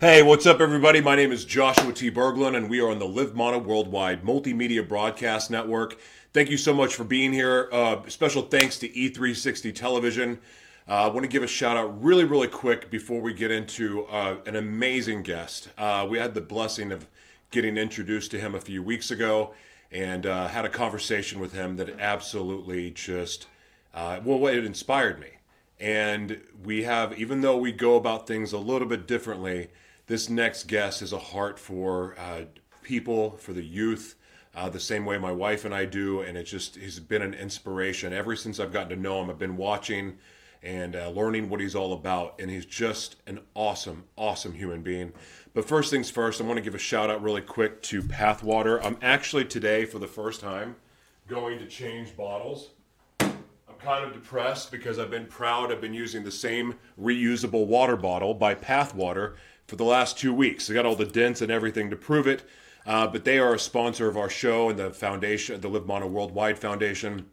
Hey, what's up, everybody? My name is Joshua T. Berglund, and we are on the Live Mono Worldwide Multimedia Broadcast Network. Thank you so much for being here. Uh, special thanks to E360 Television. Uh, I want to give a shout out really, really quick before we get into uh, an amazing guest. Uh, we had the blessing of getting introduced to him a few weeks ago and uh, had a conversation with him that absolutely just, uh, well, it inspired me. And we have, even though we go about things a little bit differently, this next guest has a heart for uh, people, for the youth, uh, the same way my wife and I do. And it just has been an inspiration. Ever since I've gotten to know him, I've been watching and uh, learning what he's all about. And he's just an awesome, awesome human being. But first things first, I want to give a shout out really quick to Pathwater. I'm actually today, for the first time, going to change bottles. I'm kind of depressed because I've been proud. I've been using the same reusable water bottle by Pathwater for the last two weeks. They got all the dents and everything to prove it. Uh, but they are a sponsor of our show and the foundation, the Live Mono Worldwide Foundation.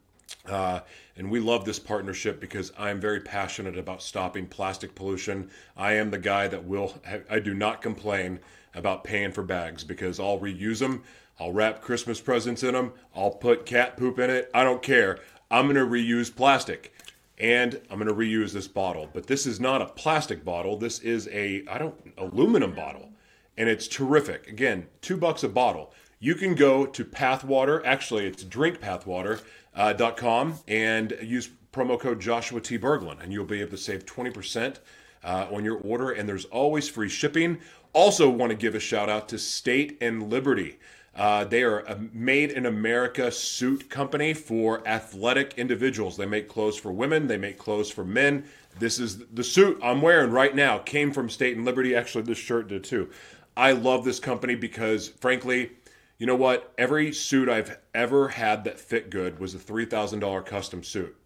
Uh, and we love this partnership because I'm very passionate about stopping plastic pollution. I am the guy that will, I do not complain about paying for bags because I'll reuse them. I'll wrap Christmas presents in them. I'll put cat poop in it. I don't care. I'm going to reuse plastic and I'm going to reuse this bottle. But this is not a plastic bottle. This is a I don't aluminum bottle, and it's terrific. Again, two bucks a bottle. You can go to Pathwater. Actually, it's drinkpathwater.com uh, and use promo code Joshua T Berglund, and you'll be able to save twenty percent. Uh, on your order, and there's always free shipping. Also, want to give a shout out to State and Liberty. Uh, they are a made in America suit company for athletic individuals. They make clothes for women, they make clothes for men. This is the suit I'm wearing right now, came from State and Liberty. Actually, this shirt did too. I love this company because, frankly, you know what? Every suit I've ever had that fit good was a $3,000 custom suit.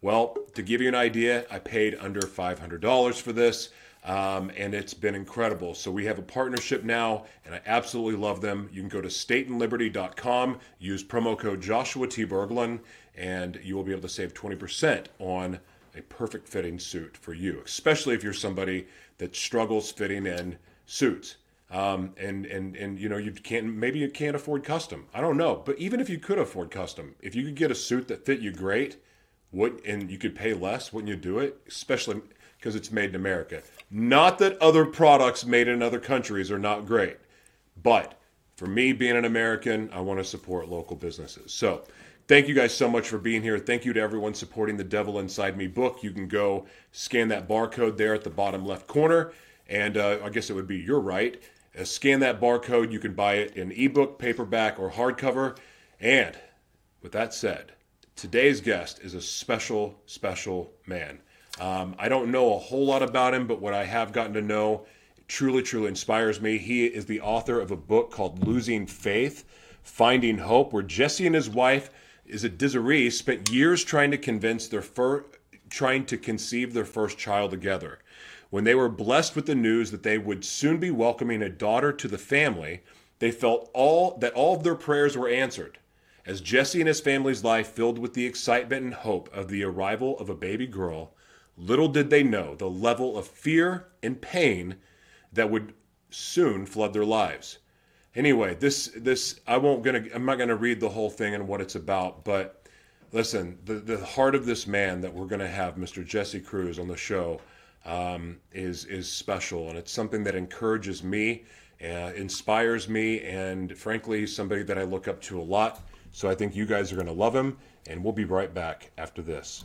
Well, to give you an idea, I paid under $500 for this. Um, and it's been incredible. So we have a partnership now, and I absolutely love them. You can go to stateandliberty.com, use promo code Joshua T. Berglund, and you will be able to save 20% on a perfect fitting suit for you, especially if you're somebody that struggles fitting in suits. Um, and and and you know you can't maybe you can't afford custom. I don't know, but even if you could afford custom, if you could get a suit that fit you great, would and you could pay less, wouldn't you do it? Especially because it's made in America. Not that other products made in other countries are not great, but for me being an American, I want to support local businesses. So, thank you guys so much for being here. Thank you to everyone supporting the Devil Inside Me book. You can go scan that barcode there at the bottom left corner, and uh, I guess it would be your right. Uh, scan that barcode. You can buy it in ebook, paperback, or hardcover. And with that said, today's guest is a special, special man. Um, I don't know a whole lot about him, but what I have gotten to know truly, truly inspires me. He is the author of a book called Losing Faith, Finding Hope, where Jesse and his wife, is it Desiree, spent years trying to convince their fir- trying to conceive their first child together. When they were blessed with the news that they would soon be welcoming a daughter to the family, they felt all that all of their prayers were answered. As Jesse and his family's life filled with the excitement and hope of the arrival of a baby girl, Little did they know the level of fear and pain that would soon flood their lives. Anyway, this this I won't gonna I'm not gonna read the whole thing and what it's about, but listen, the the heart of this man that we're gonna have, Mr. Jesse Cruz, on the show, um, is is special, and it's something that encourages me, uh, inspires me, and frankly, somebody that I look up to a lot. So I think you guys are gonna love him, and we'll be right back after this.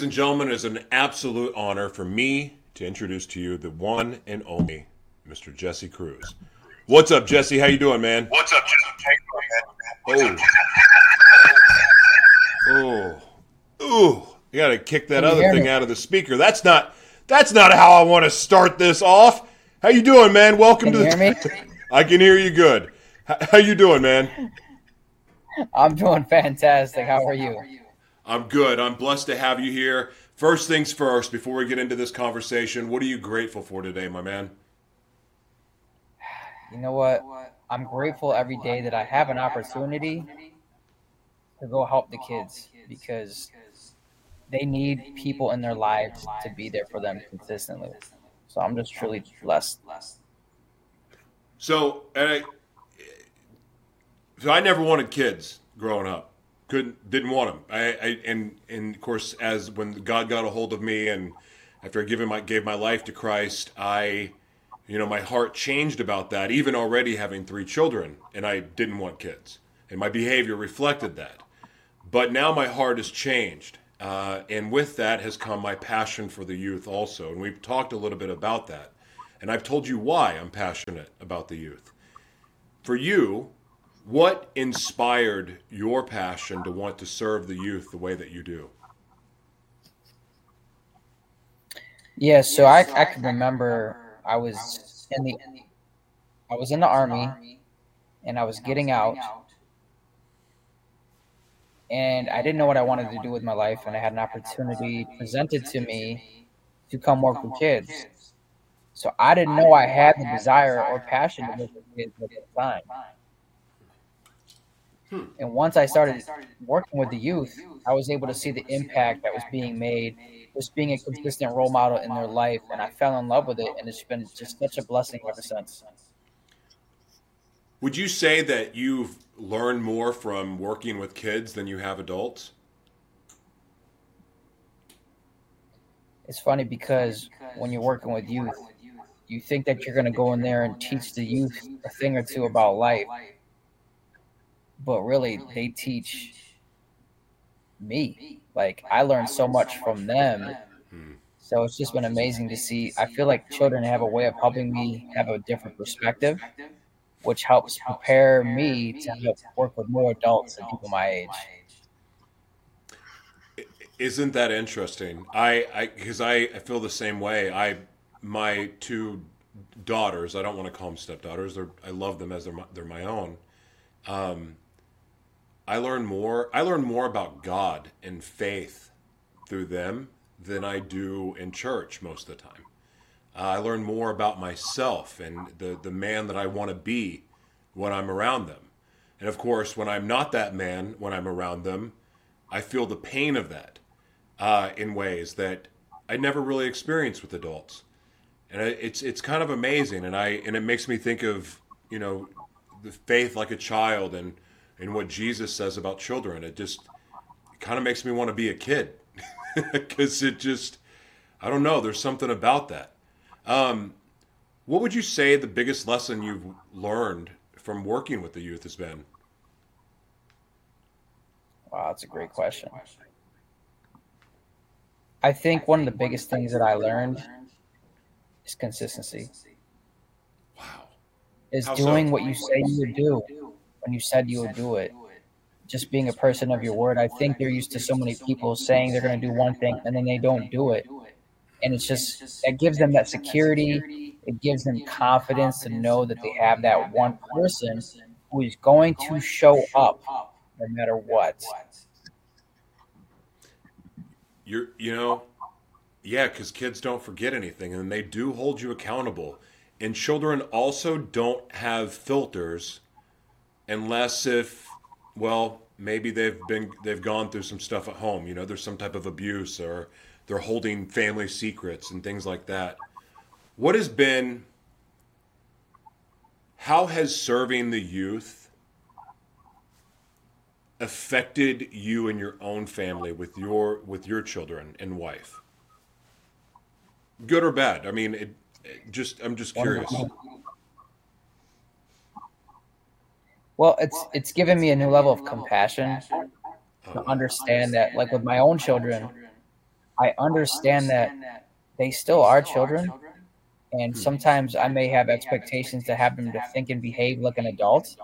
Ladies and gentlemen, it is an absolute honor for me to introduce to you the one and only Mr. Jesse Cruz. What's up, Jesse? How you doing, man? What's up, Jesse? Oh. Oh. Ooh. You gotta kick that other thing me? out of the speaker. That's not that's not how I want to start this off. How you doing, man? Welcome can to the I can hear you good. How you doing, man? I'm doing fantastic. How are you? I'm good. I'm blessed to have you here. First things first, before we get into this conversation, what are you grateful for today, my man? You know what? I'm grateful every day that I have an opportunity to go help the kids because they need people in their lives to be there for them consistently. So I'm just truly blessed. So, I, so I never wanted kids growing up. Couldn't, didn't want them. I, I, and and of course, as when God got a hold of me, and after I gave my gave my life to Christ, I, you know, my heart changed about that. Even already having three children, and I didn't want kids, and my behavior reflected that. But now my heart has changed. Uh, and with that has come my passion for the youth also. And we've talked a little bit about that. And I've told you why I'm passionate about the youth. For you, what inspired your passion to want to serve the youth the way that you do? Yeah, so I, I can remember I was in the I was in the army and I was getting out and I didn't know what I wanted to do with my life, and I had an opportunity presented to me to come work with kids. So I didn't know I had the desire or passion to work with kids at the time. Hmm. And once I started working with the youth, I was able to see the impact that was being made, just being a consistent role model in their life, and I fell in love with it, and it's been just such a blessing ever since. Would you say that you've learned more from working with kids than you have adults? It's funny because when you're working with youth, you think that you're going to go in there and teach the youth a thing or two about life. But really, they teach me. Like, I learned so much from them. So it's just been amazing to see. I feel like children have a way of helping me have a different perspective which helps prepare me to help work with more adults and people my age. Isn't that interesting? I, I, because I, I feel the same way. I, my two daughters, I don't want to call them stepdaughters. They're, I love them as they're my, they're my own. Um, I learn more. I learn more about God and faith through them than I do in church most of the time. Uh, I learn more about myself and the, the man that I want to be when I'm around them. And of course, when I'm not that man, when I'm around them, I feel the pain of that uh, in ways that I never really experienced with adults. And it's it's kind of amazing, and I and it makes me think of you know the faith like a child and and what Jesus says about children. It just it kind of makes me want to be a kid because it just I don't know. There's something about that. Um, what would you say the biggest lesson you've learned from working with the youth has been? Wow, that's a great question. I think one of the biggest things that I learned is consistency. Wow. Is How doing so? what you say you would do when you said you would do it. Just being a person of your word. I think they're used to so many people saying they're going to do one thing and then they don't do it and it's just it gives them that security. It gives them confidence to know that they have that one person who is going to show up no matter what. You're, you know, yeah, because kids don't forget anything, and they do hold you accountable. And children also don't have filters, unless if, well, maybe they've been they've gone through some stuff at home. You know, there's some type of abuse or they're holding family secrets and things like that. What has been how has serving the youth affected you and your own family with your with your children and wife? Good or bad? I mean, it, it just I'm just curious. Well, it's it's given me a new level of compassion to understand that, like with my own children, I understand that they still are children, and hmm, sometimes I may have expectations to have them to think and behave like an adult,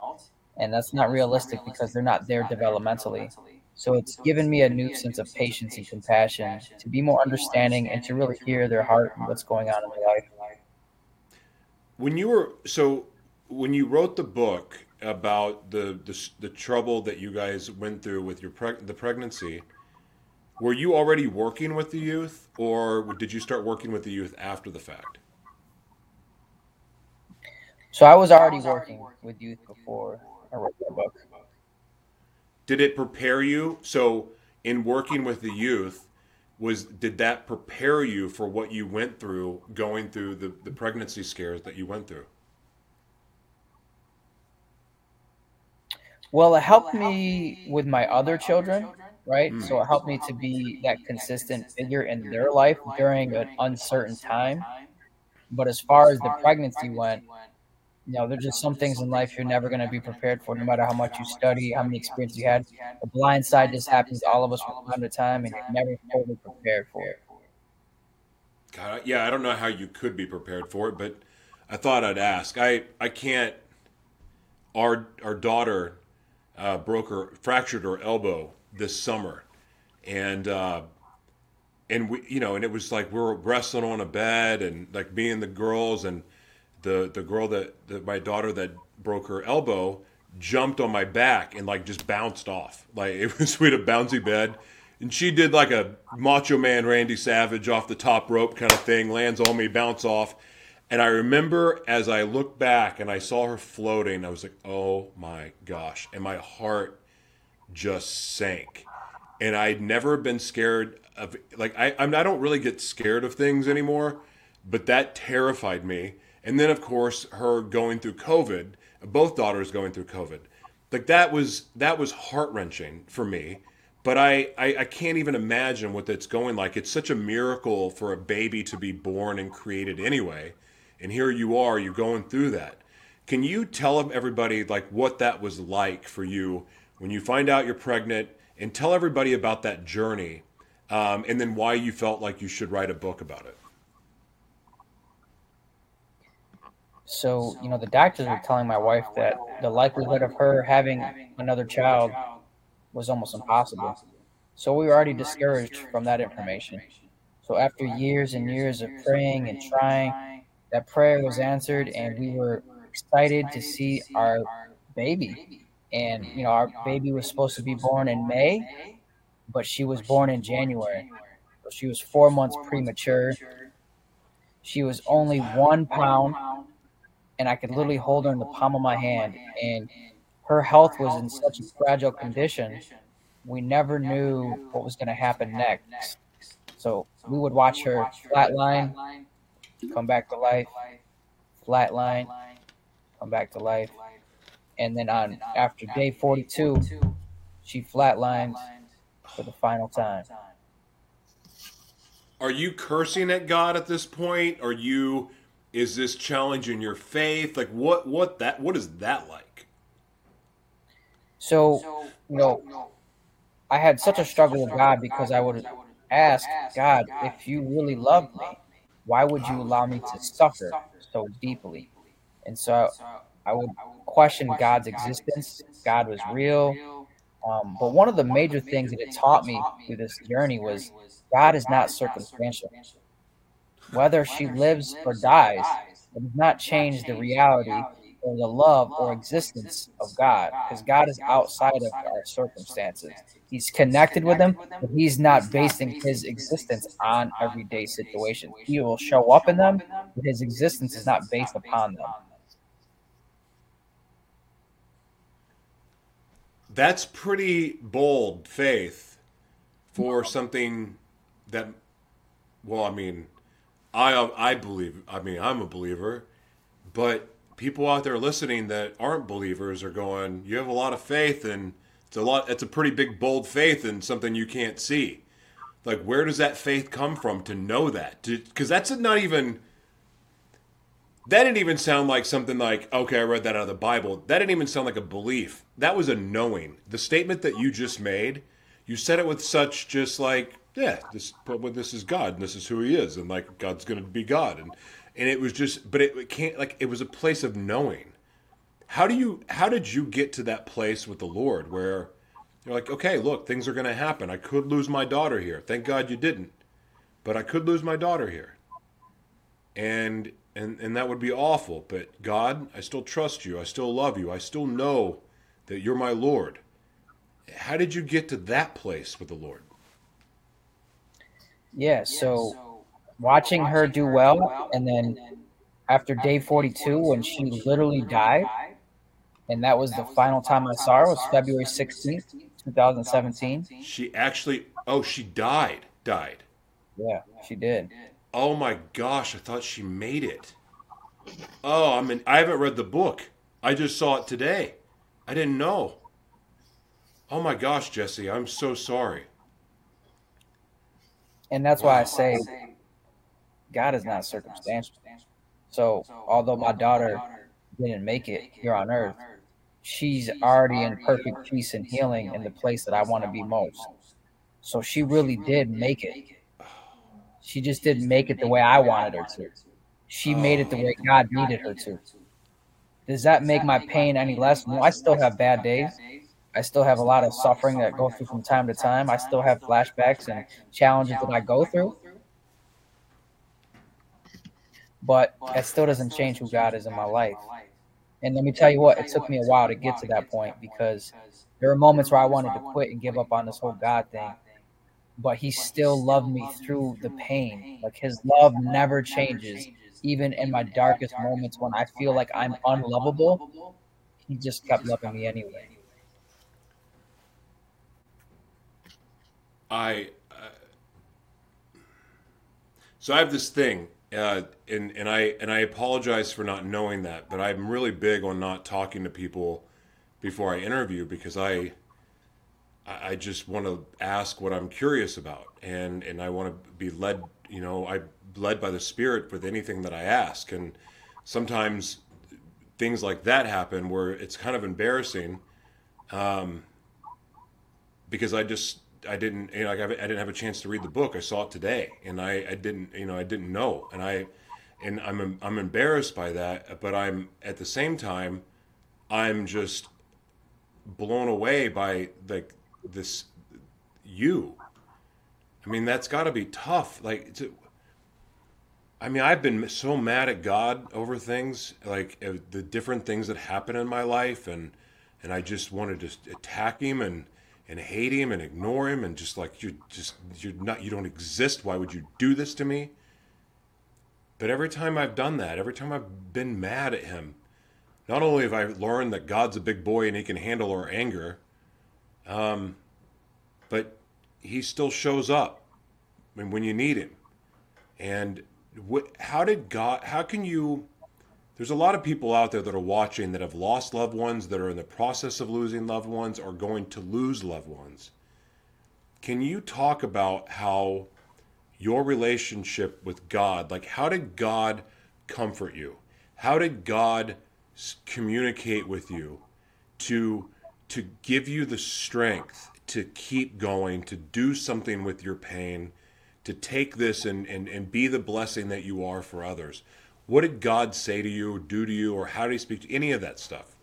and that's not realistic because they're not there developmentally. So it's given me a new sense of patience and compassion to be more understanding and to really hear their heart and what's going on in their life. When you were so when you wrote the book about the the, the trouble that you guys went through with your preg- the pregnancy, were you already working with the youth, or did you start working with the youth after the fact? So I was already working with youth before I wrote the book. Did it prepare you? So in working with the youth, was did that prepare you for what you went through going through the, the pregnancy scares that you went through? Well, it helped me with my other children, right? Mm. So it helped me to be that consistent figure in their life during an uncertain time. But as far as the pregnancy went, you know, there's just some things in life you're never going to be prepared for, no matter how much you study, how many experiences you had. The blind side just happens to all of us from time to time, and you're never totally prepared for it. God, yeah, I don't know how you could be prepared for it, but I thought I'd ask. I I can't. Our our daughter uh, broke her fractured her elbow this summer, and uh, and we you know and it was like we were wrestling on a bed and like me and the girls and the the girl that, that my daughter that broke her elbow jumped on my back and like just bounced off. Like it was we had a bouncy bed and she did like a macho man randy savage off the top rope kind of thing lands on me bounce off and I remember as I looked back and I saw her floating, I was like, oh my gosh. And my heart just sank. And I'd never been scared of, like, I, I don't really get scared of things anymore, but that terrified me. And then, of course, her going through COVID, both daughters going through COVID. Like that was that was heart wrenching for me, but I, I I can't even imagine what that's going like. It's such a miracle for a baby to be born and created anyway and here you are you're going through that. Can you tell everybody like what that was like for you when you find out you're pregnant and tell everybody about that journey um, and then why you felt like you should write a book about it? So you know the doctors were telling my wife that the likelihood of her having another child was almost impossible. So we were already discouraged from that information. So after years and years of praying and trying that prayer was answered, and we were excited to see our baby. And you know, our baby was supposed to be born in May, but she was born in January. So she was four months premature. She was only one pound, and I could literally hold her in the palm of my hand. And her health was in such a fragile condition, we never knew what was going to happen next. So we would watch her flatline come back to life, flatline, come back to life, and then on after day 42, she flatlined for the final time. Are you cursing at God at this point? Are you is this challenging your faith? Like what what that what is that like? So, you know, I had such a struggle with God because I would ask God if you really loved me why would you allow me to suffer so deeply? And so I would question God's existence. God was real. Um, but one of the major things that it taught me through this journey was God is not circumstantial. Whether she lives or dies, it does not change the reality or the love or existence of God because God is outside of our circumstances. He's connected with them, but he's not basing his existence on everyday situations. He will show up in them, but his existence is not based upon them. That's pretty bold faith for something that, well, I mean, I I believe. I mean, I'm a believer, but people out there listening that aren't believers are going, "You have a lot of faith, and it's a lot. It's a pretty big, bold faith in something you can't see." Like, where does that faith come from to know that? Because that's not even. that didn't even sound like something like, okay, I read that out of the Bible. That didn't even sound like a belief. That was a knowing. The statement that you just made, you said it with such just like, yeah, this well, this is God and this is who he is and like God's going to be God and and it was just but it, it can't like it was a place of knowing. How do you how did you get to that place with the Lord where you're like, okay, look, things are going to happen. I could lose my daughter here. Thank God you didn't. But I could lose my daughter here. And and and that would be awful, but God, I still trust you. I still love you. I still know that you're my Lord. How did you get to that place with the Lord? Yeah, so watching her do well and then after day 42 when she literally died and that was the final time I saw her was February 16th, 2017. She actually oh, she died. Died. Yeah, she did. Oh my gosh, I thought she made it. Oh, I mean, I haven't read the book. I just saw it today. I didn't know. Oh my gosh, Jesse, I'm so sorry. And that's why I say God is not circumstantial. So, although my daughter didn't make it here on earth, she's already in perfect peace and healing in the place that I want to be most. So, she really did make it. She just didn't make it the way I wanted her to. She made it the oh, way God needed her to. Does that make my pain any less? No, I still have bad days. I still have a lot of suffering that I go through from time to time. I still have flashbacks and challenges that I go through. But that still doesn't change who God is in my life. And let me tell you what, it took me a while to get to that point because there were moments where I wanted to quit and give up on this whole God thing but he still loved me through the pain. Like his love never changes, even in my darkest moments when I feel like I'm unlovable. He just kept loving me anyway. I uh, so I have this thing, uh, and and I and I apologize for not knowing that, but I'm really big on not talking to people before I interview because I I just want to ask what I'm curious about, and and I want to be led. You know, I led by the Spirit with anything that I ask, and sometimes things like that happen where it's kind of embarrassing, um, because I just I didn't you know like I didn't have a chance to read the book. I saw it today, and I I didn't you know I didn't know, and I and I'm I'm embarrassed by that, but I'm at the same time I'm just blown away by like this you. I mean, that's got to be tough. Like, to, I mean, I've been so mad at God over things, like uh, the different things that happen in my life, and and I just wanted to attack him and and hate him and ignore him and just like you're just you're not you don't exist. Why would you do this to me? But every time I've done that, every time I've been mad at him, not only have I learned that God's a big boy and he can handle our anger, um, but he still shows up when, you need him. And what, how did God, how can you, there's a lot of people out there that are watching that have lost loved ones, that are in the process of losing loved ones, or going to lose loved ones. Can you talk about how your relationship with God, like how did God comfort you? How did God communicate with you to to give you the strength to keep going, to do something with your pain, to take this and, and, and be the blessing that you are for others. What did God say to you, or do to you, or how did He speak to any of that stuff?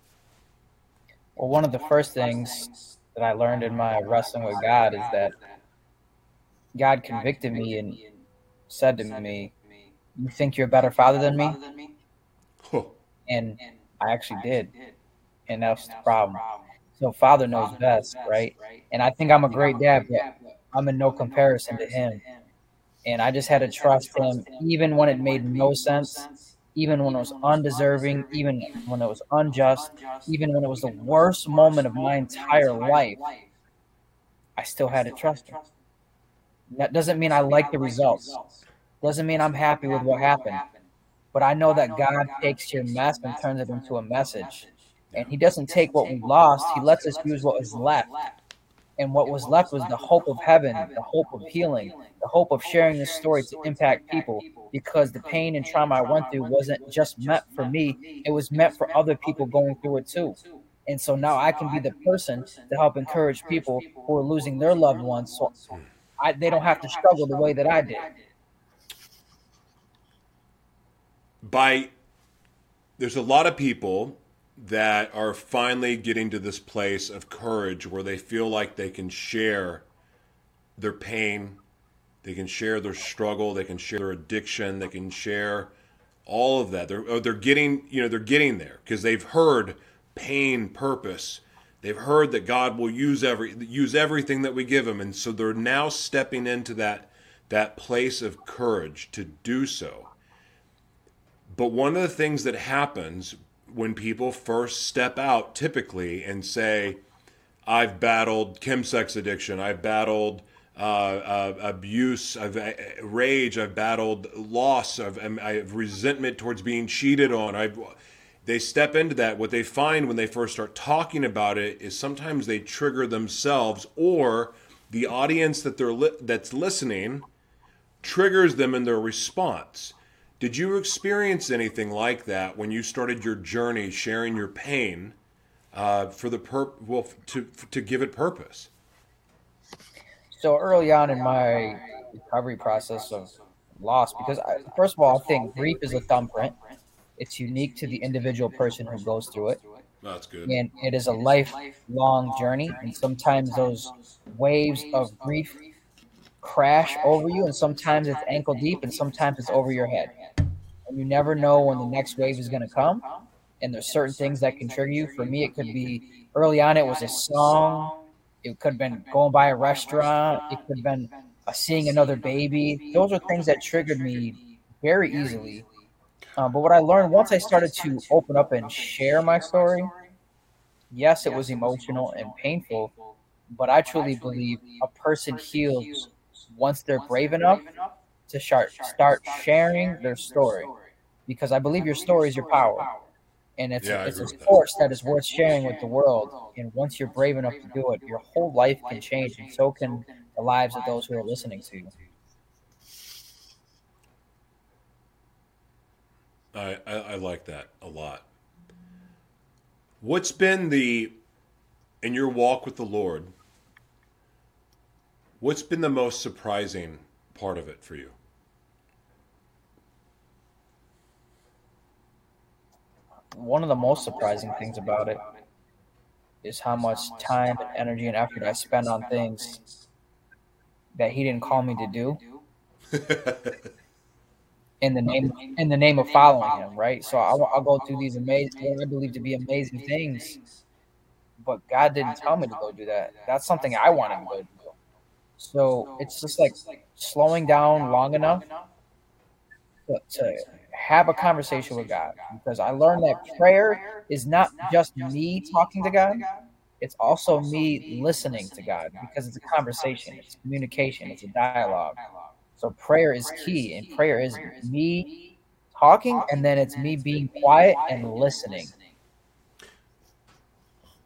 Well, one of the first things that I learned in my wrestling with God is that God convicted me and said to me, You think you're a better father than me? Huh. And I actually did. And that's the problem. So Father knows best, right? And I think I'm a great dad, but I'm in no comparison to him. And I just had to trust him, even when it made no sense, even when it was undeserving, even when it was unjust, even when it was the worst moment of my entire life. I still had to trust him. That doesn't mean I like the results. Doesn't mean I'm happy with what happened. But I know that God takes your mess and turns it into a message and he doesn't take what we lost. He lets us use what is left. And what was left was the hope of heaven, the hope of healing, the hope of sharing this story to impact people because the pain and trauma I went through wasn't just meant for me, it was meant for other people going through it too. And so now I can be the person to help encourage people who are losing their loved ones so I, they don't have to struggle the way that I did. By there's a lot of people that are finally getting to this place of courage where they feel like they can share their pain, they can share their struggle, they can share their addiction, they can share all of that. They're oh, they're getting you know they're getting there because they've heard pain, purpose. They've heard that God will use every use everything that we give them, and so they're now stepping into that that place of courage to do so. But one of the things that happens when people first step out, typically, and say, "I've battled chemsex addiction. I've battled." Uh, uh, abuse, I've uh, rage, I've battled loss, I've, I have resentment towards being cheated on. I've they step into that. What they find when they first start talking about it is sometimes they trigger themselves or the audience that they're li- that's listening triggers them in their response. Did you experience anything like that when you started your journey, sharing your pain uh, for the pur- well to to give it purpose? So early on in my recovery process of loss, because I, first of all, I think grief is a thumbprint it's unique to the individual person who goes through it. That's good. And it is a lifelong journey. And sometimes those waves of grief crash over you, and sometimes it's ankle deep, and sometimes it's over your head. And you never know when the next wave is going to come. And there's certain things that can trigger you. For me, it could be early on, it was a song. It could have been going by a restaurant. It could have been uh, seeing another baby. Those are things that triggered me very easily um, but what I learned once I started to open up and share my story, yes, it was emotional and painful, but I truly believe a person heals once they're brave enough to start start sharing their story, because I believe your story is your power, and it's yeah, it's a force that. that is worth sharing with the world. And once you're brave enough to do it, your whole life can change, and so can the lives of those who are listening to you. I, I, I like that a lot. What's been the, in your walk with the Lord, what's been the most surprising part of it for you? One of the most surprising things about it is how much time and energy and effort I spend on things that he didn't call me to do. in the name in the name of following him, right? So I'll, I'll go through these amazing, what I believe to be amazing things, but God didn't tell me to go do that. That's something I wanted to go do. So it's just like slowing down long enough to, to have a conversation with God, because I learned that prayer is not just me talking to God. It's also me listening to God because it's a conversation, it's communication, it's a dialogue. So prayer is key, and prayer is me talking, and then it's me being quiet and listening.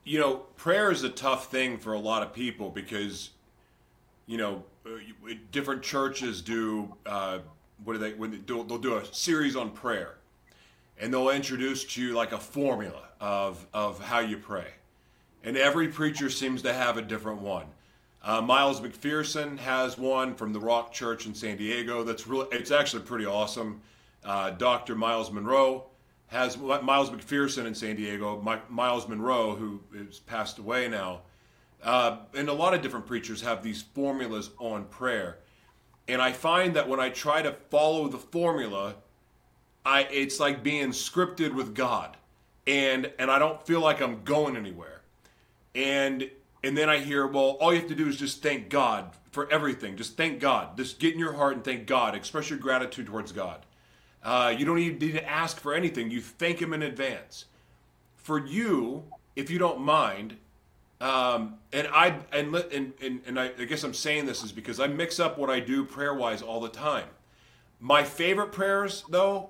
You know, prayer is a tough thing for a lot of people because, you know, uh, different churches do. Uh, what do they? When they do, they'll do a series on prayer, and they'll introduce to you like a formula of of how you pray, and every preacher seems to have a different one. Uh, Miles McPherson has one from the Rock Church in San Diego. That's really, it's actually pretty awesome. Uh, Dr. Myles Munroe has Miles McPherson in San Diego. My, Myles Munroe, who is passed away now, uh, and a lot of different preachers have these formulas on prayer. And I find that when I try to follow the formula, I it's like being scripted with God, and and I don't feel like I'm going anywhere. And and then I hear, well, all you have to do is just thank God for everything. Just thank God. Just get in your heart and thank God. Express your gratitude towards God. Uh, you don't even need to ask for anything. You thank Him in advance. For you, if you don't mind, um, and I and, and and and I, I guess I'm saying this is because I mix up what I do prayer wise all the time. My favorite prayers, though,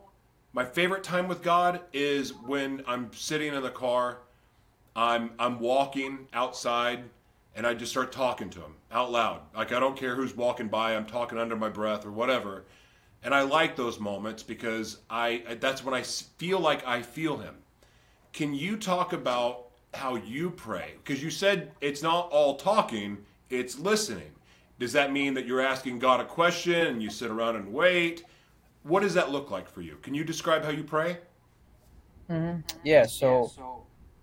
my favorite time with God is when I'm sitting in the car I'm I'm walking outside and I just start talking to him out loud. Like I don't care who's walking by, I'm talking under my breath or whatever. And I like those moments because I that's when I feel like I feel him. Can you talk about how you pray? Because you said it's not all talking, it's listening. Does that mean that you're asking God a question and you sit around and wait? What does that look like for you? Can you describe how you pray? Mm-hmm. Yeah, so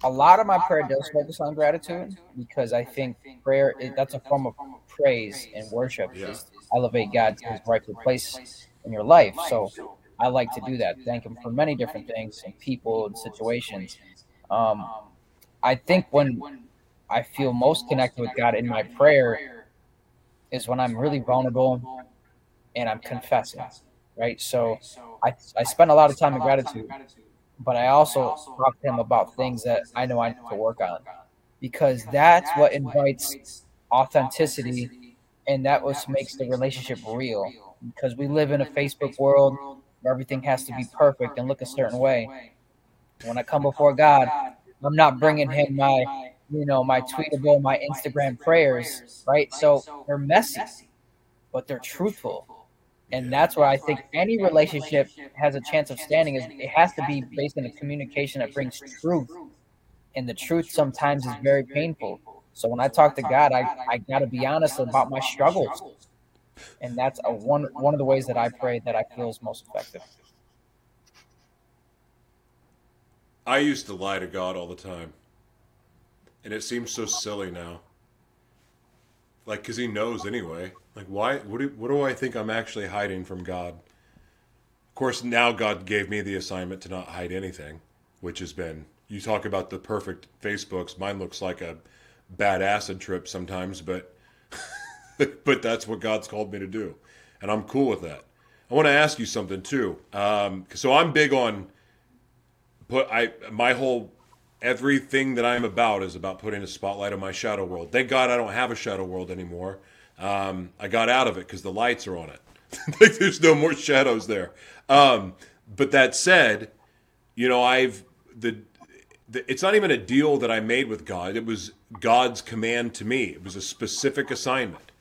a lot of my prayer does focus on gratitude because I think prayer is, that's a form of praise and worship. Yeah. Is elevate God to His rightful place in your life. So I like to do that. Thank Him for many different things and people and situations. Um, I think when I feel most connected with God in my prayer is when I'm really vulnerable and I'm confessing, right? So I, I spend a lot of time in gratitude but I also talk to him about things that I know I need to work on because that's what invites authenticity and that what makes the relationship real because we live in a Facebook world where everything has to be perfect and look a certain way. When I come before God, I'm not bringing him my, you know, my tweetable, my Instagram prayers, right? So they're messy, but they're truthful and that's where I think any relationship has a chance of standing. Is it has to be based on a communication that brings truth, and the truth sometimes is very painful. So when I talk to God, I, I got to be honest about my struggles, and that's a one one of the ways that I pray that I feel is most effective. I used to lie to God all the time, and it seems so silly now. Like, because He knows anyway. Like, why? What do, what do I think I'm actually hiding from God? Of course, now God gave me the assignment to not hide anything, which has been. You talk about the perfect Facebooks. Mine looks like a bad acid trip sometimes, but but that's what God's called me to do, and I'm cool with that. I want to ask you something too. Um, so I'm big on put I my whole everything that I'm about is about putting a spotlight on my shadow world. Thank God I don't have a shadow world anymore. Um, I got out of it because the lights are on it. like there's no more shadows there. Um, but that said, you know, I've the, the it's not even a deal that I made with God. It was God's command to me. It was a specific assignment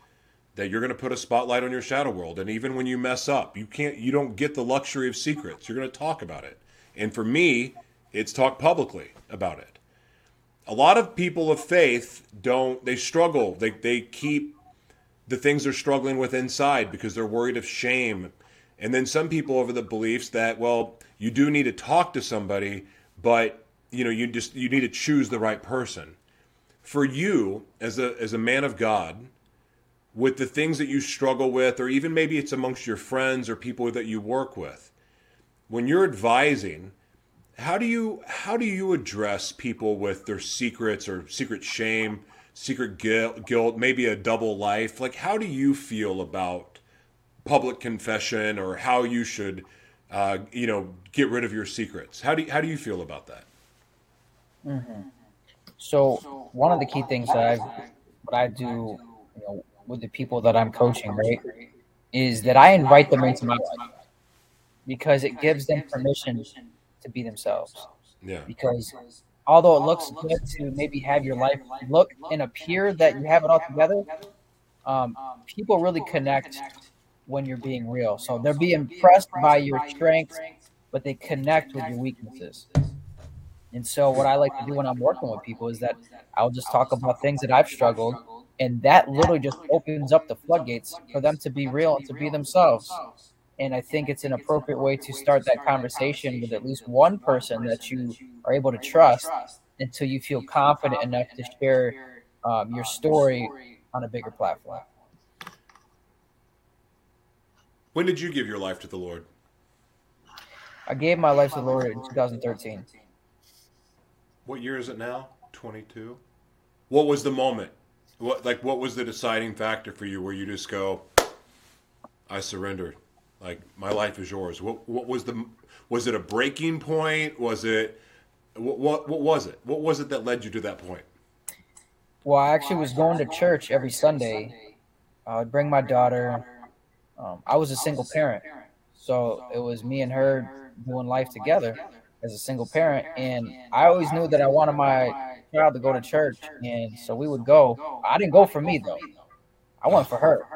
that you're going to put a spotlight on your shadow world and even when you mess up you can't you don't get the luxury of secrets you're going to talk about it and for me it's talk publicly about it a lot of people of faith don't they struggle they, they keep the things they're struggling with inside because they're worried of shame. And then some people over the beliefs that, well, you do need to talk to somebody, but you know, you just you need to choose the right person. For you, as a as a man of God, with the things that you struggle with, or even maybe it's amongst your friends or people that you work with, when you're advising, how do you how do you address people with their secrets or secret shame secret guilt, guilt, maybe a double life. Like, how do you feel about public confession or how you should, uh, you know, get rid of your secrets? How do you, how do you feel about that? Mm-hmm. So one of the key things that I what I do, you know, with the people that I'm coaching, right, is that I invite them into my life because it gives them permission to be themselves. Yeah. Because although it looks good to maybe have your life look and appear that you have it all together, um, people really connect when you're being real. So they're being impressed by your strengths, but they connect with your weaknesses. And so what I like to do when I'm working with people is that I'll just talk about things that I've struggled, and that literally just opens up the floodgates for them to be real and to be themselves. And I think it's an appropriate way to start that conversation with at least one person that you are able to trust until you feel confident enough to share um, your story on a bigger platform. When did you give your life to the Lord? I gave my life to the Lord in 2013. What year is it now? 22. What was the moment? What like what was the deciding factor for you where you just go I surrendered? Like my life is yours. What what was the was it a breaking point? Was it what what, what was it? What was it that led you to that point? Well, I actually was going to church every Sunday. I would bring my daughter. Um, I was a single parent, so it was me and her doing life together as a single parent. And I always knew that I wanted my child to go to church, and so we would go. I didn't go for me though. I went for her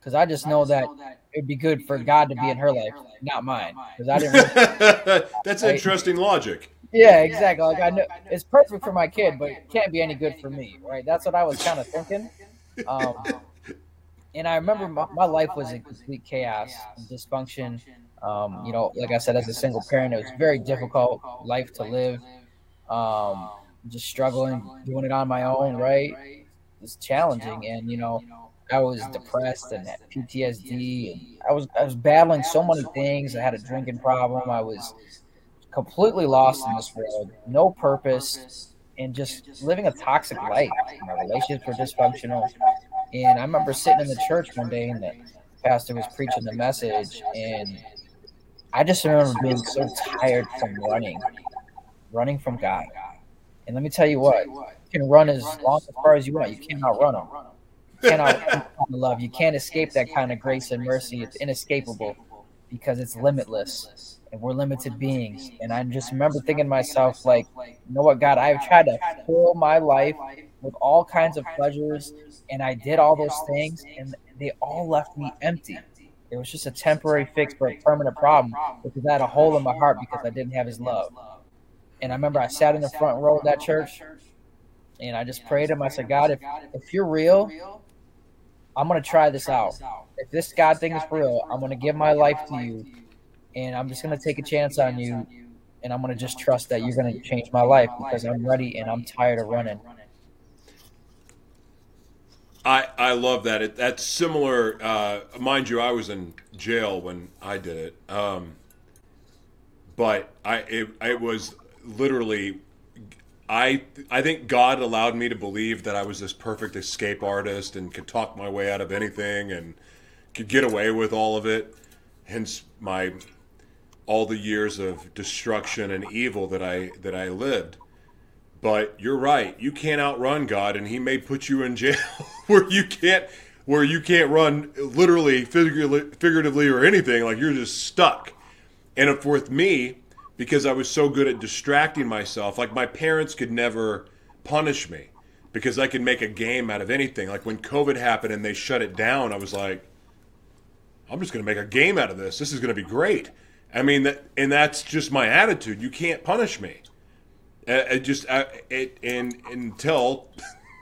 because I just know that it'd be good for God to be in her life, not mine. Because I didn't. Really, That's interesting logic. Yeah, exactly. Like I know it's perfect for my kid, but it can't be any good for me, right? That's what I was kind of thinking. Um, and I remember my, my, life was in complete chaos and dysfunction. Um, you know, like I said, as a single parent, it was very difficult life to live. Um, just struggling, doing it on my own, right? It's challenging, and you know, I was depressed and had PTSD, and I was I was battling so many things. I had a drinking problem. I was completely lost in this world, no purpose, and just living a toxic life. My relationships were dysfunctional, and I remember sitting in the church one day, and the pastor was preaching the message, and I just remember being so tired from running, running from God. And let me tell you what, you can run as long as far as you want. You cannot run them cannot love. You can't escape that kind of grace and mercy. It's inescapable because it's limitless and we're limited beings. And I just remember thinking to myself, like, you know what, God, I've tried to fill my life with all kinds of pleasures and I did all those things and they all left me empty. It was just a temporary fix for a permanent problem because I had a hole in my heart because I didn't have his love. And I remember I sat in the front row of that church and I just prayed to him. I said, God, if, if you're real, I'm gonna try this out. If this God thing is real, I'm gonna give my life to you, and I'm just gonna take a chance on you, and I'm gonna just trust that you're gonna change my life because I'm ready and I'm tired of running. I I love that. It, that's similar. Uh, mind you, I was in jail when I did it, um, but I it, it was literally I I think God allowed me to believe that I was this perfect escape artist and could talk my way out of anything and could get away with all of it. Hence my all the years of destruction and evil that I that I lived. But you're right. You can't outrun God and he may put you in jail where you can't where you can't run literally figuratively or anything like you're just stuck. And with me, because I was so good at distracting myself. Like my parents could never punish me because I could make a game out of anything. Like when COVID happened and they shut it down, I was like, I'm just going to make a game out of this. This is going to be great. I mean, that, and that's just my attitude. You can't punish me. Uh, it just I, it and until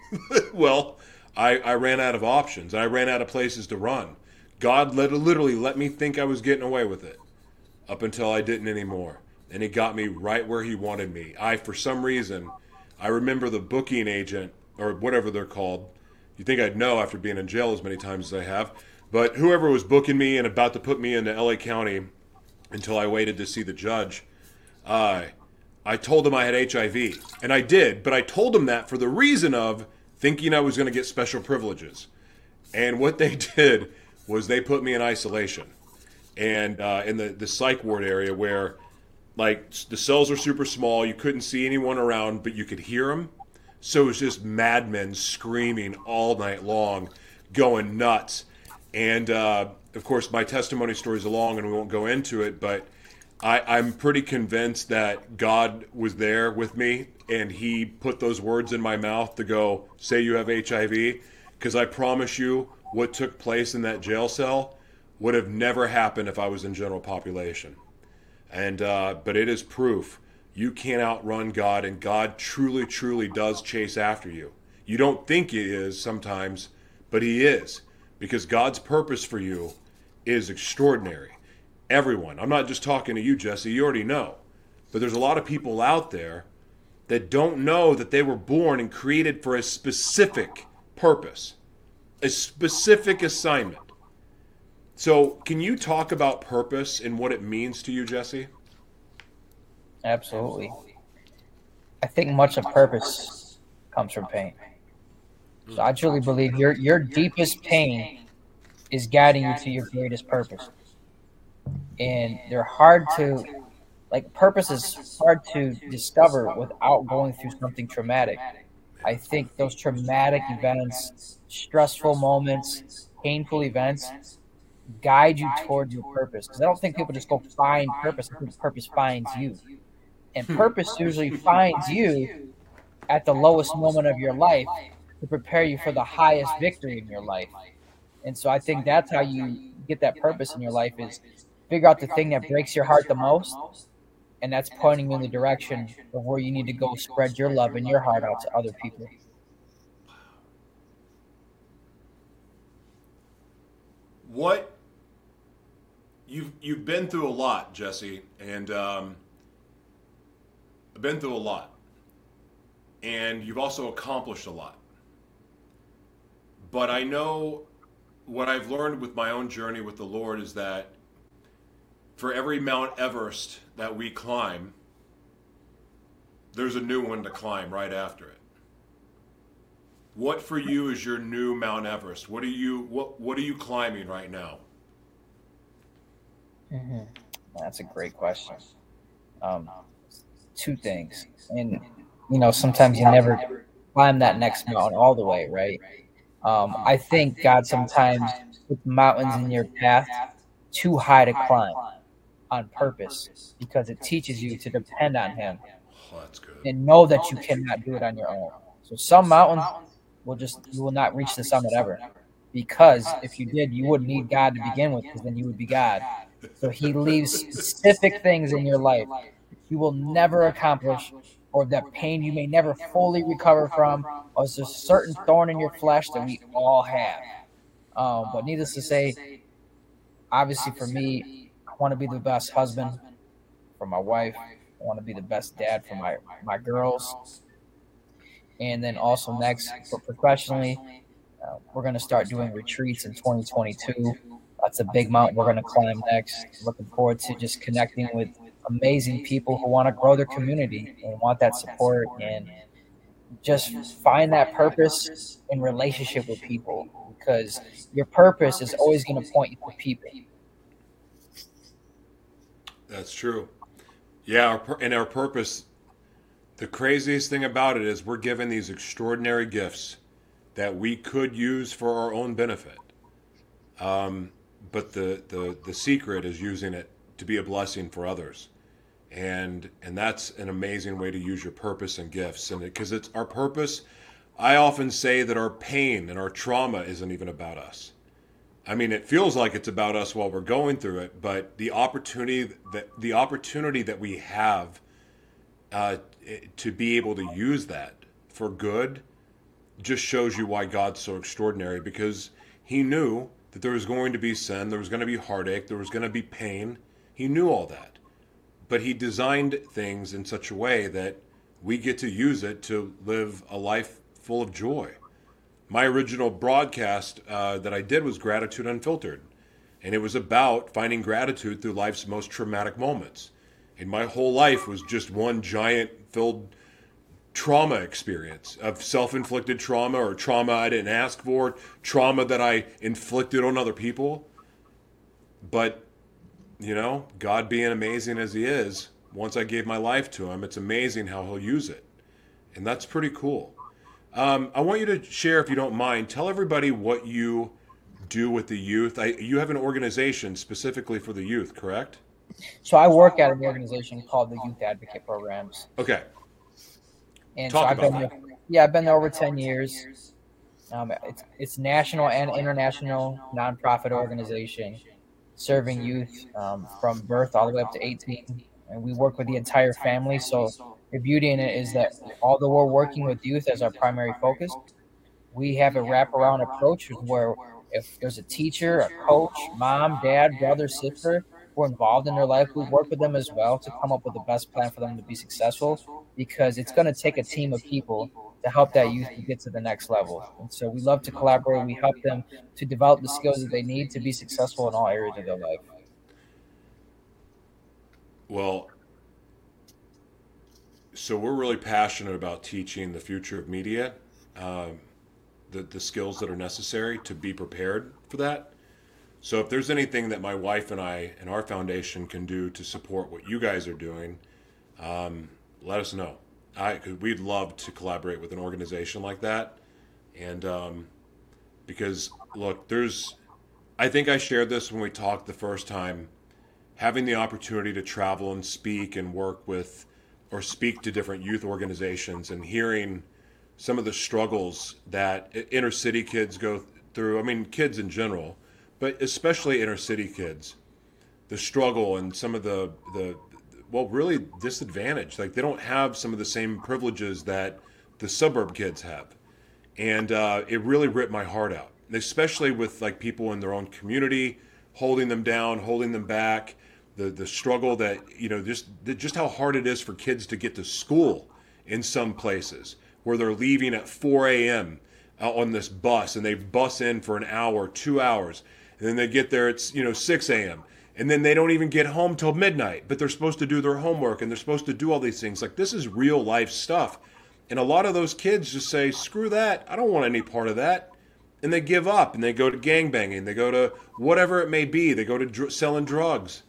well, I I ran out of options. I ran out of places to run. God let, literally let me think I was getting away with it up until I didn't anymore and he got me right where he wanted me. I, for some reason, I remember the booking agent or whatever they're called. You think I'd know after being in jail as many times as I have, but whoever was booking me and about to put me into LA County until I waited to see the judge, uh, I told him I had HIV, and I did, but I told him that for the reason of thinking I was going to get special privileges. And what they did was they put me in isolation and uh, in the, the psych ward area where like the cells are super small. You couldn't see anyone around, but you could hear them. So it was just madmen screaming all night long, going nuts. And uh, of course, my testimony story is long, and we won't go into it. But I, I'm pretty convinced that God was there with me, and He put those words in my mouth to go, "Say you have HIV," because I promise you, what took place in that jail cell would have never happened if I was in general population. And uh, but it is proof you can't outrun God, and God truly, truly does chase after you. You don't think He is sometimes, but He is, because God's purpose for you is extraordinary. Everyone, I'm not just talking to you, Jesse, you already know, but there's a lot of people out there that don't know that they were born and created for a specific purpose, a specific assignment. So, can you talk about purpose and what it means to you, Jesse? Absolutely. I think much of purpose comes from pain. So I truly believe your your deepest pain is guiding you to your greatest purpose. And they're hard to like purpose is hard to discover without going through something traumatic. I think those traumatic events, stressful moments, painful events guide you towards your purpose. Because I don't think people just go find purpose. I think purpose finds you. And hmm. purpose usually finds you at the lowest moment of your life to prepare you for the highest victory in your life. And so I think that's how you get that purpose in your life is figure out the thing that breaks your heart the most and that's pointing you in the direction of where you need to go spread your love and your heart out to other people. What you've you've been through a lot, Jesse, and um, I've been through a lot, and you've also accomplished a lot. But I know what I've learned with my own journey with the Lord is that for every Mount Everest that we climb, there's a new one to climb right after it. What for you is your new Mount Everest? What are you what what are you climbing right now? Mm-hmm. That's a great question. Um, two things, and you know sometimes you never climb that next mountain all the way, right? Um, I think God sometimes puts mountains in your path too high to climb on purpose because it teaches you to depend on Him Oh, that's good. and know that you cannot do it on your own. So some mountains will just you will not reach the summit ever because if you did, you wouldn't need God to begin with because then you would be God. So He leaves specific things in your life you will never accomplish or that pain you may never fully recover from, or it's a certain thorn in your flesh that we all have. Um, but needless to say, obviously for me, I want to be the best husband for my wife. I want to be the best dad for my my girls. And then also next, professionally, uh, we're going to start doing retreats in 2022. That's a big mountain we're going to climb next. Looking forward to just connecting with amazing people who want to grow their community and want that support and just find that purpose in relationship with people because your purpose is always going to point you to people. That's true. Yeah, our, and our purpose. The craziest thing about it is we're given these extraordinary gifts that we could use for our own benefit. Um, but the, the the secret is using it to be a blessing for others, and and that's an amazing way to use your purpose and gifts. And because it's our purpose, I often say that our pain and our trauma isn't even about us. I mean, it feels like it's about us while we're going through it, but the opportunity that the opportunity that we have uh, to be able to use that for good just shows you why God's so extraordinary because He knew that there was going to be sin, there was going to be heartache, there was going to be pain. He knew all that, but He designed things in such a way that we get to use it to live a life full of joy my original broadcast uh, that I did was Gratitude Unfiltered. And it was about finding gratitude through life's most traumatic moments. And my whole life was just one giant filled trauma experience of self inflicted trauma or trauma I didn't ask for, trauma that I inflicted on other people. But, you know, God being amazing as He is, once I gave my life to Him, it's amazing how He'll use it. And that's pretty cool. Um, I want you to share, if you don't mind, tell everybody what you do with the youth. I, you have an organization specifically for the youth, correct? So I work at an organization called the Youth Advocate Programs. Okay. And Talk so I've been that. there, yeah, I've been there over ten years. Um, it's it's national and international nonprofit organization serving youth um, from birth all the way up to 18 and we work with the entire family so the beauty in it is that although we're working with youth as our primary focus we have a wraparound approach where if there's a teacher a coach mom dad brother sister who are involved in their life we work with them as well to come up with the best plan for them to be successful because it's going to take a team of people to help that youth to get to the next level. And so we love to collaborate. We help them to develop the skills that they need to be successful in all areas of their life. Well, so we're really passionate about teaching the future of media, um, the, the skills that are necessary to be prepared for that. So if there's anything that my wife and I and our foundation can do to support what you guys are doing, um, let us know. I, we'd love to collaborate with an organization like that. And um, because, look, there's, I think I shared this when we talked the first time having the opportunity to travel and speak and work with or speak to different youth organizations and hearing some of the struggles that inner city kids go through. I mean, kids in general, but especially inner city kids, the struggle and some of the the well, really disadvantaged. Like they don't have some of the same privileges that the suburb kids have, and uh, it really ripped my heart out. Especially with like people in their own community holding them down, holding them back, the the struggle that you know just just how hard it is for kids to get to school in some places where they're leaving at 4 a.m. on this bus and they bus in for an hour, two hours, and then they get there it's you know 6 a.m and then they don't even get home till midnight but they're supposed to do their homework and they're supposed to do all these things. Like this is real life stuff. And a lot of those kids just say screw that. I don't want any part of that. And they give up and they go to gang banging they go to whatever it may be. They go to dr- selling drugs.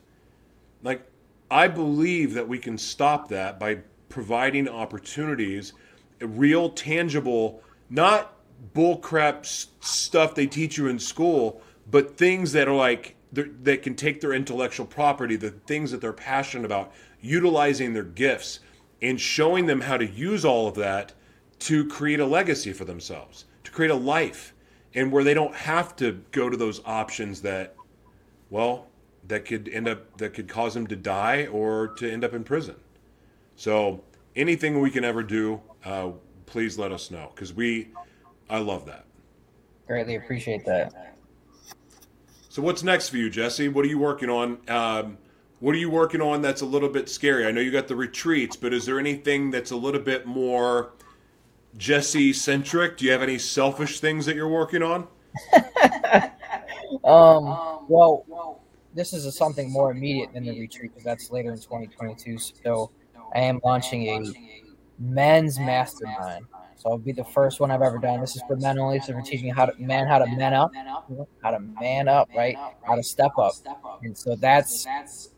Like i believe that we can stop that by providing opportunities real tangible not bullcrap stuff they teach you in school but things that are like that can take their intellectual property, the things that they're passionate about, utilizing their gifts, and showing them how to use all of that to create a legacy for themselves, to create a life, and where they don't have to go to those options that, well, that could end up that could cause them to die or to end up in prison. So anything we can ever do, uh, please let us know because we, I love that. Greatly appreciate that. So what's next for you, Jesse? What are you working on? Um, what are you working on that's a little bit scary? I know you got the retreats, but is there anything that's a little bit more Jesse centric? Do you have any selfish things that you're working on? um, well, this is a, something more immediate than the retreat because that's later in 2022. So I am launching a men's mastermind. So it'll be the first one I've ever done. This is for men only. So we're teaching how to man how to man up, how to man up, right? How to step up. And so that's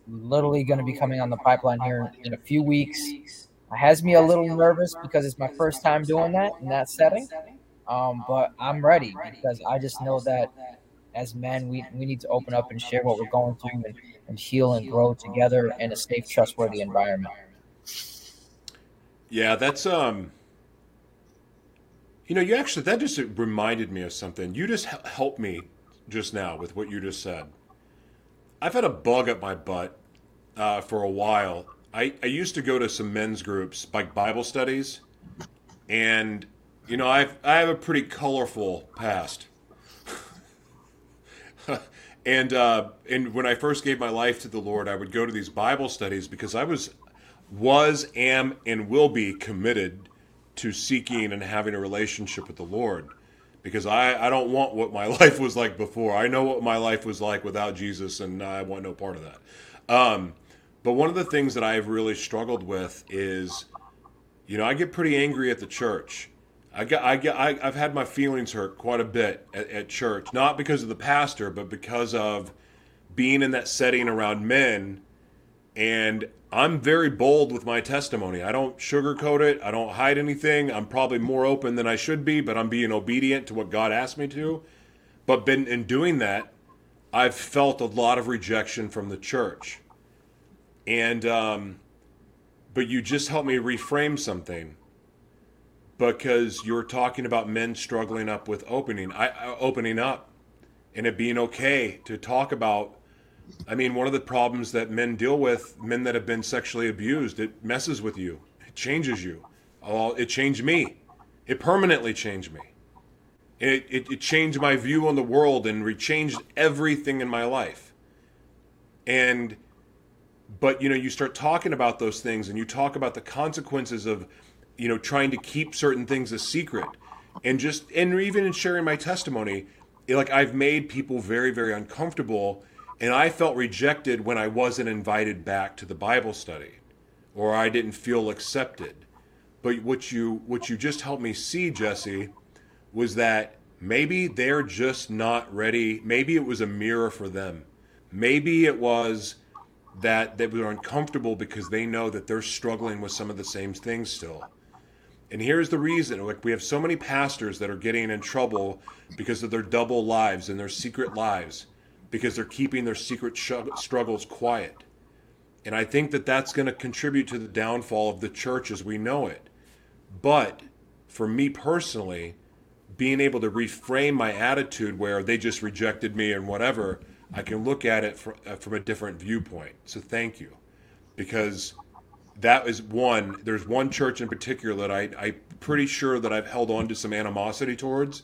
literally going to be coming on the pipeline here in a few weeks. It has me a little nervous because it's my first time doing that in that setting. Um, but I'm ready because I just know that as men, we, we need to open up and share what we're going through and, and heal and grow together in a safe, trustworthy environment. Yeah, that's um you know, you actually, that just reminded me of something. You just helped me just now with what you just said. I've had a bug up my butt uh, for a while. I, I used to go to some men's groups, like Bible studies, and, you know, I've, I have a pretty colorful past. and uh, and when I first gave my life to the Lord, I would go to these Bible studies because I was was am and will be committed to seeking and having a relationship with the Lord because I, I don't want what my life was like before. I know what my life was like without Jesus, and I want no part of that. Um, but one of the things that I've really struggled with is, you know, I get pretty angry at the church. I get, I get, I, have had my feelings hurt quite a bit at, at church, not because of the pastor, but because of being in that setting around men and I'm very bold with my testimony. I don't sugarcoat it. I don't hide anything. I'm probably more open than I should be, but I'm being obedient to what God asked me to. But been in doing that, I've felt a lot of rejection from the church. And um, but you just helped me reframe something because you're talking about men struggling up with opening, I, uh, opening up, and it being okay to talk about I mean, one of the problems that men deal with, men that have been sexually abused, it messes with you. It changes you. Oh, it changed me. It permanently changed me. It, it, it changed my view on the world and re- changed everything in my life. And, but, you know, you start talking about those things and you talk about the consequences of, you know, trying to keep certain things a secret. And just, and even in sharing my testimony, like I've made people very, very uncomfortable and I felt rejected when I wasn't invited back to the Bible study or I didn't feel accepted. But what you what you just helped me see, Jesse, was that maybe they're just not ready. Maybe it was a mirror for them. Maybe it was that they were uncomfortable because they know that they're struggling with some of the same things still. And here's the reason like we have so many pastors that are getting in trouble because of their double lives and their secret lives because they're keeping their secret struggles quiet. And I think that that's going to contribute to the downfall of the church as we know it. But for me personally, being able to reframe my attitude where they just rejected me and whatever, I can look at it uh, from a different viewpoint. So thank you. Because that is one, there's one church in particular that I, I'm pretty sure that I've held on to some animosity towards,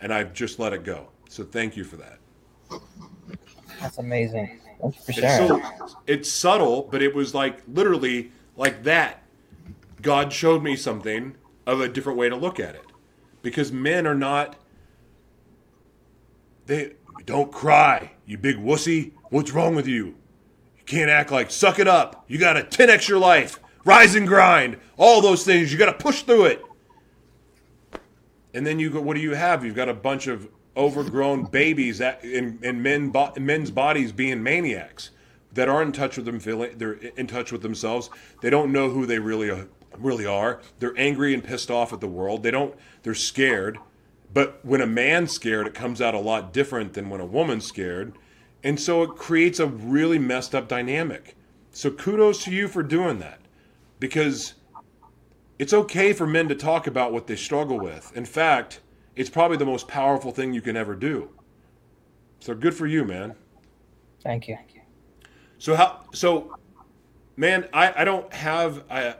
and I've just let it go. So thank you for that. That's amazing. For sharing. It's, so, it's subtle, but it was like literally like that. God showed me something of a different way to look at it. Because men are not they don't cry, you big wussy. What's wrong with you? You can't act like suck it up. You got to 10x your life. Rise and grind. All those things. You got to push through it. And then you go, what do you have? You've got a bunch of overgrown babies in, in men, men's bodies being maniacs that aren't in touch with them feeling they're in touch with themselves. They don't know who they really are, really are. They're angry and pissed off at the world. They don't they're scared. But when a man's scared it comes out a lot different than when a woman's scared. And so it creates a really messed up dynamic. So kudos to you for doing that. Because it's okay for men to talk about what they struggle with. In fact it's probably the most powerful thing you can ever do. So good for you, man. Thank you. So how? So, man, I, I don't have I.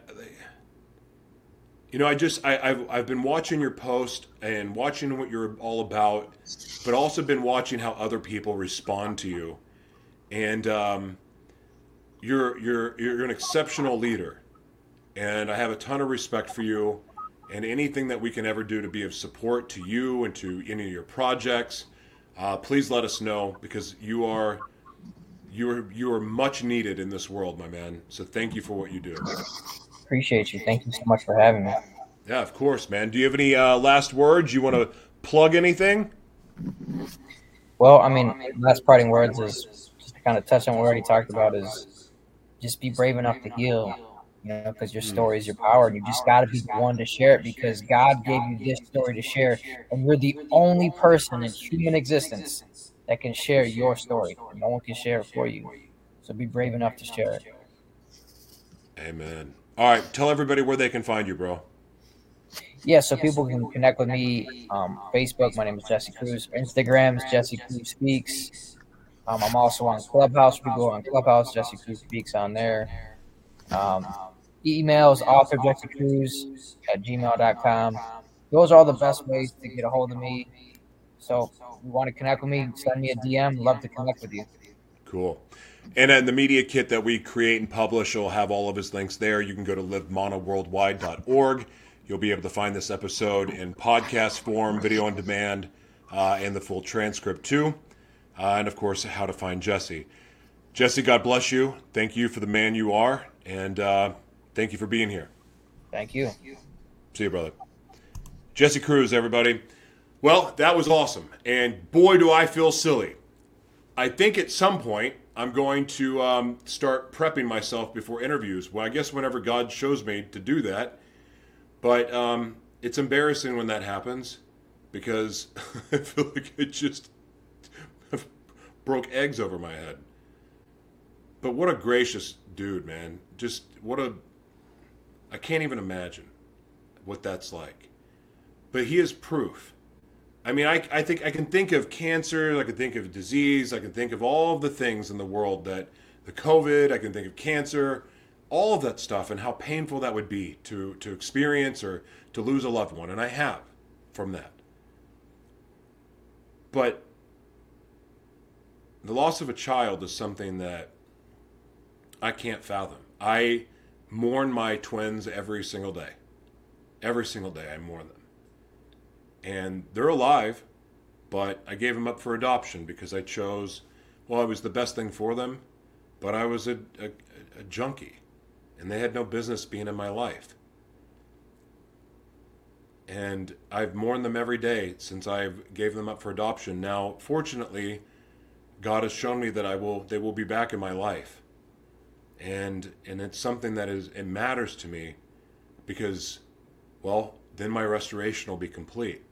You know, I just I, I've I've been watching your post and watching what you're all about, but also been watching how other people respond to you, and um, you're you're you're an exceptional leader, and I have a ton of respect for you and anything that we can ever do to be of support to you and to any of your projects, uh, please let us know because you are you are you are much needed in this world, my man. So thank you for what you do. Appreciate you. Thank you so much for having me. Yeah, of course, man. Do you have any uh, last words? You want to plug anything? Well, I mean, last parting words is just to kind of touch on what we already talked about is just be brave enough to heal you know, because your hmm. story is your power, and you just got to be the one to share it because God gave you this story to share, and you're the only person in human existence that can share your story. No one can share it for you, so be brave enough to share it. Amen. All right, tell everybody where they can find you, bro. Yeah, so people can connect with me. Um, Facebook, my name is Jesse Cruz. Instagram is Jesse Cruz Speaks. Um, I'm also on Clubhouse. We go on Clubhouse. Jesse Cruz Speaks on there. Um, emails author Jesse Cruz at gmail.com. Those are all the best ways to get a hold of me. So if you want to connect with me, send me a DM. Love to connect with you. Cool. And then the media kit that we create and publish will have all of his links there. You can go to livemonoworldwide.org. You'll be able to find this episode in podcast form, video on demand, uh, and the full transcript too. Uh, and of course, how to find Jesse. Jesse, God bless you. Thank you for the man you are. And uh, Thank you for being here. Thank you. See you, brother. Jesse Cruz, everybody. Well, that was awesome. And boy, do I feel silly. I think at some point I'm going to um, start prepping myself before interviews. Well, I guess whenever God shows me to do that. But um, it's embarrassing when that happens because I feel like it just broke eggs over my head. But what a gracious dude, man. Just what a I can't even imagine what that's like. But he is proof. I mean, I, I think I can think of cancer, I can think of disease, I can think of all of the things in the world that the COVID, I can think of cancer, all of that stuff, and how painful that would be to, to experience or to lose a loved one. And I have from that. But the loss of a child is something that I can't fathom. I mourn my twins every single day. Every single day, I mourn them. And they're alive, but I gave them up for adoption because I chose, well, it was the best thing for them, but I was a, a, a junkie, and they had no business being in my life. And I've mourned them every day since I gave them up for adoption. Now, fortunately, God has shown me that I will they will be back in my life and and it's something that is it matters to me because well then my restoration will be complete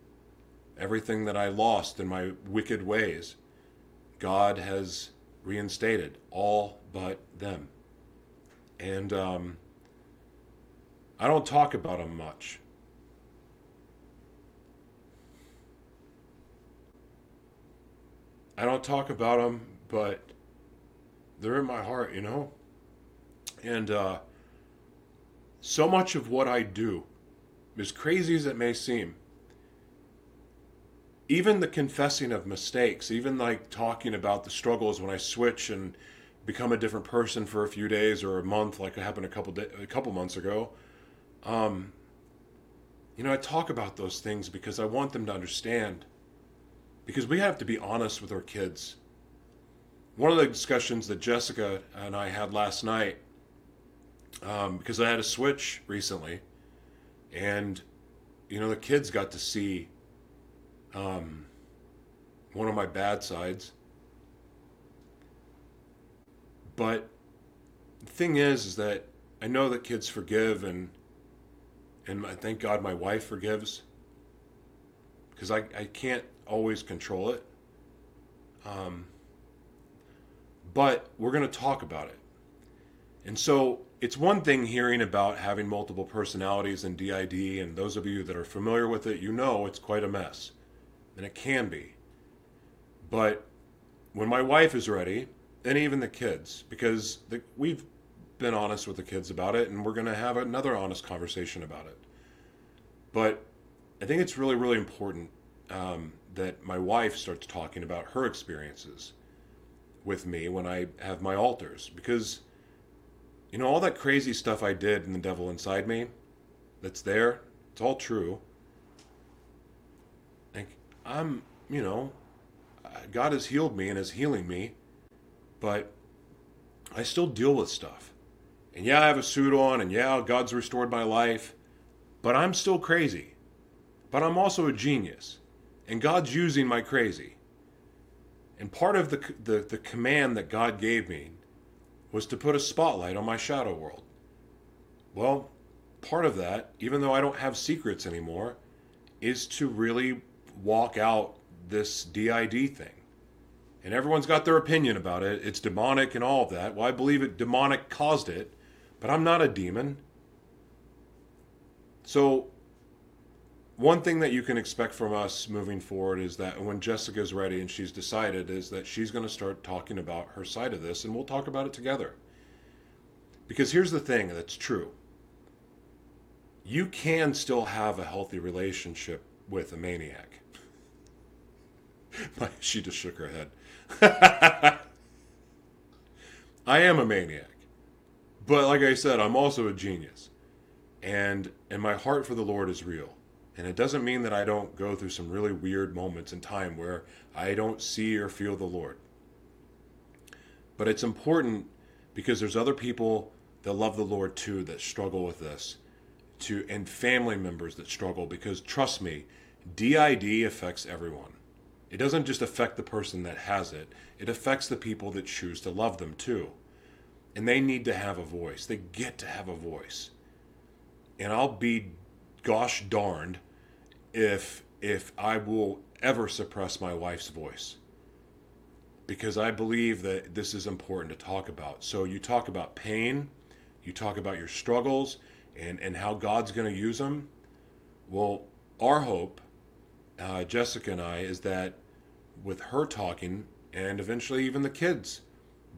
everything that i lost in my wicked ways god has reinstated all but them And um, I don't talk about them much. I don't talk about them, but they're in my heart, you know? And uh, so much of what I do, as crazy as it may seem, even the confessing of mistakes, even like talking about the struggles when I switch and become a different person for a few days or a month, like it happened a couple a couple months ago. Um, you know, I talk about those things because I want them to understand. Because we have to be honest with our kids. One of the discussions that Jessica and I had last night, um, because I had a switch recently, and you know the kids got to see um, one of my bad sides. But the thing is, is that I know that kids forgive, and and I thank God my wife forgives because I, I can't always control it. Um, but we're going to talk about it. And so it's one thing hearing about having multiple personalities and DID, and those of you that are familiar with it, you know it's quite a mess and it can be. But when my wife is ready, and even the kids, because the, we've been honest with the kids about it, and we're going to have another honest conversation about it. But I think it's really, really important um, that my wife starts talking about her experiences with me when I have my alters, because you know all that crazy stuff I did in the devil inside me, that's there. It's all true. Like, I'm, you know, God has healed me and is healing me, but I still deal with stuff. And yeah, I have a suit on, and yeah, God's restored my life, but I'm still crazy. But I'm also a genius, and God's using my crazy. And part of the, the, the command that God gave me was to put a spotlight on my shadow world. Well, part of that, even though I don't have secrets anymore, is to really walk out this DID thing. And everyone's got their opinion about it. It's demonic and all of that. Well, I believe it demonic caused it, but I'm not a demon. So one thing that you can expect from us moving forward is that when Jessica's ready and she's decided is that she's going to start talking about her side of this and we'll talk about it together. Because here's the thing that's true. You can still have a healthy relationship with a maniac. she just shook her head. I am a maniac. But like I said, I'm also a genius. And and my heart for the Lord is real. And it doesn't mean that I don't go through some really weird moments in time where I don't see or feel the Lord. But it's important because there's other people that love the Lord too that struggle with this. To and family members that struggle because trust me, DID affects everyone. It doesn't just affect the person that has it, it affects the people that choose to love them too. And they need to have a voice. They get to have a voice. And I'll be gosh darned if if I will ever suppress my wife's voice. Because I believe that this is important to talk about. So you talk about pain, you talk about your struggles and, and how God's going to use them. Well, our hope uh, Jessica and I is that with her talking and eventually even the kids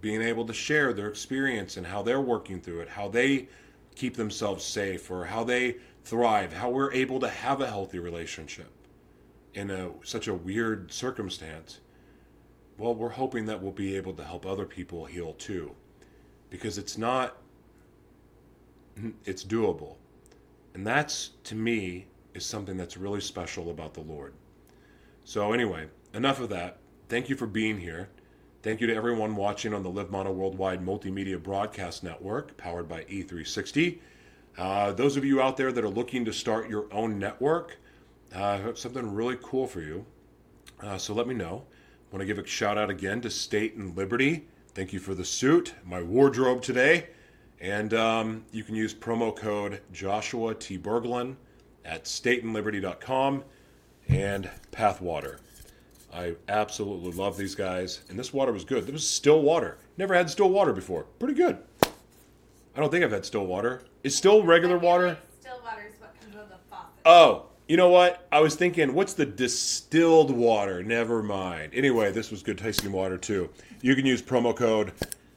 being able to share their experience and how they're working through it, how they keep themselves safe or how they thrive, how we're able to have a healthy relationship in a such a weird circumstance. Well, we're hoping that we'll be able to help other people heal too. Because it's not it's doable. And that's to me is something that's really special about the Lord. So, anyway, enough of that. Thank you for being here. Thank you to everyone watching on the Live Mono Worldwide Multimedia Broadcast Network, powered by E360. Uh, those of you out there that are looking to start your own network, uh, something really cool for you. Uh, so let me know. I want to give a shout out again to State and Liberty. Thank you for the suit, my wardrobe today. And um, you can use promo code Joshua T. Berglund at stateandliberty.com and Pathwater. I absolutely love these guys, and this water was good. This was still water. Never had still water before. Pretty good. I don't think I've had still water. Is still regular water? like Still water is what comes out of the faucet. Oh, you know what? I was thinking, what's the distilled water? Never mind. Anyway, this was good tasting water too. You can use promo code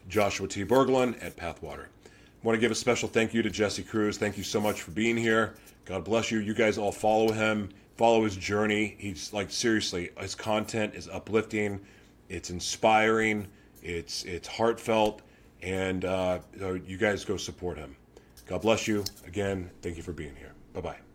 Joshua T. Berglund at Pathwater. I want to give a special thank you to Jesse Cruz. Thank you so much for being here. God bless you. You guys all follow him, follow his journey. He's like seriously, his content is uplifting, it's inspiring, it's it's heartfelt, and uh, you guys go support him. God bless you again. Thank you for being here. Bye bye.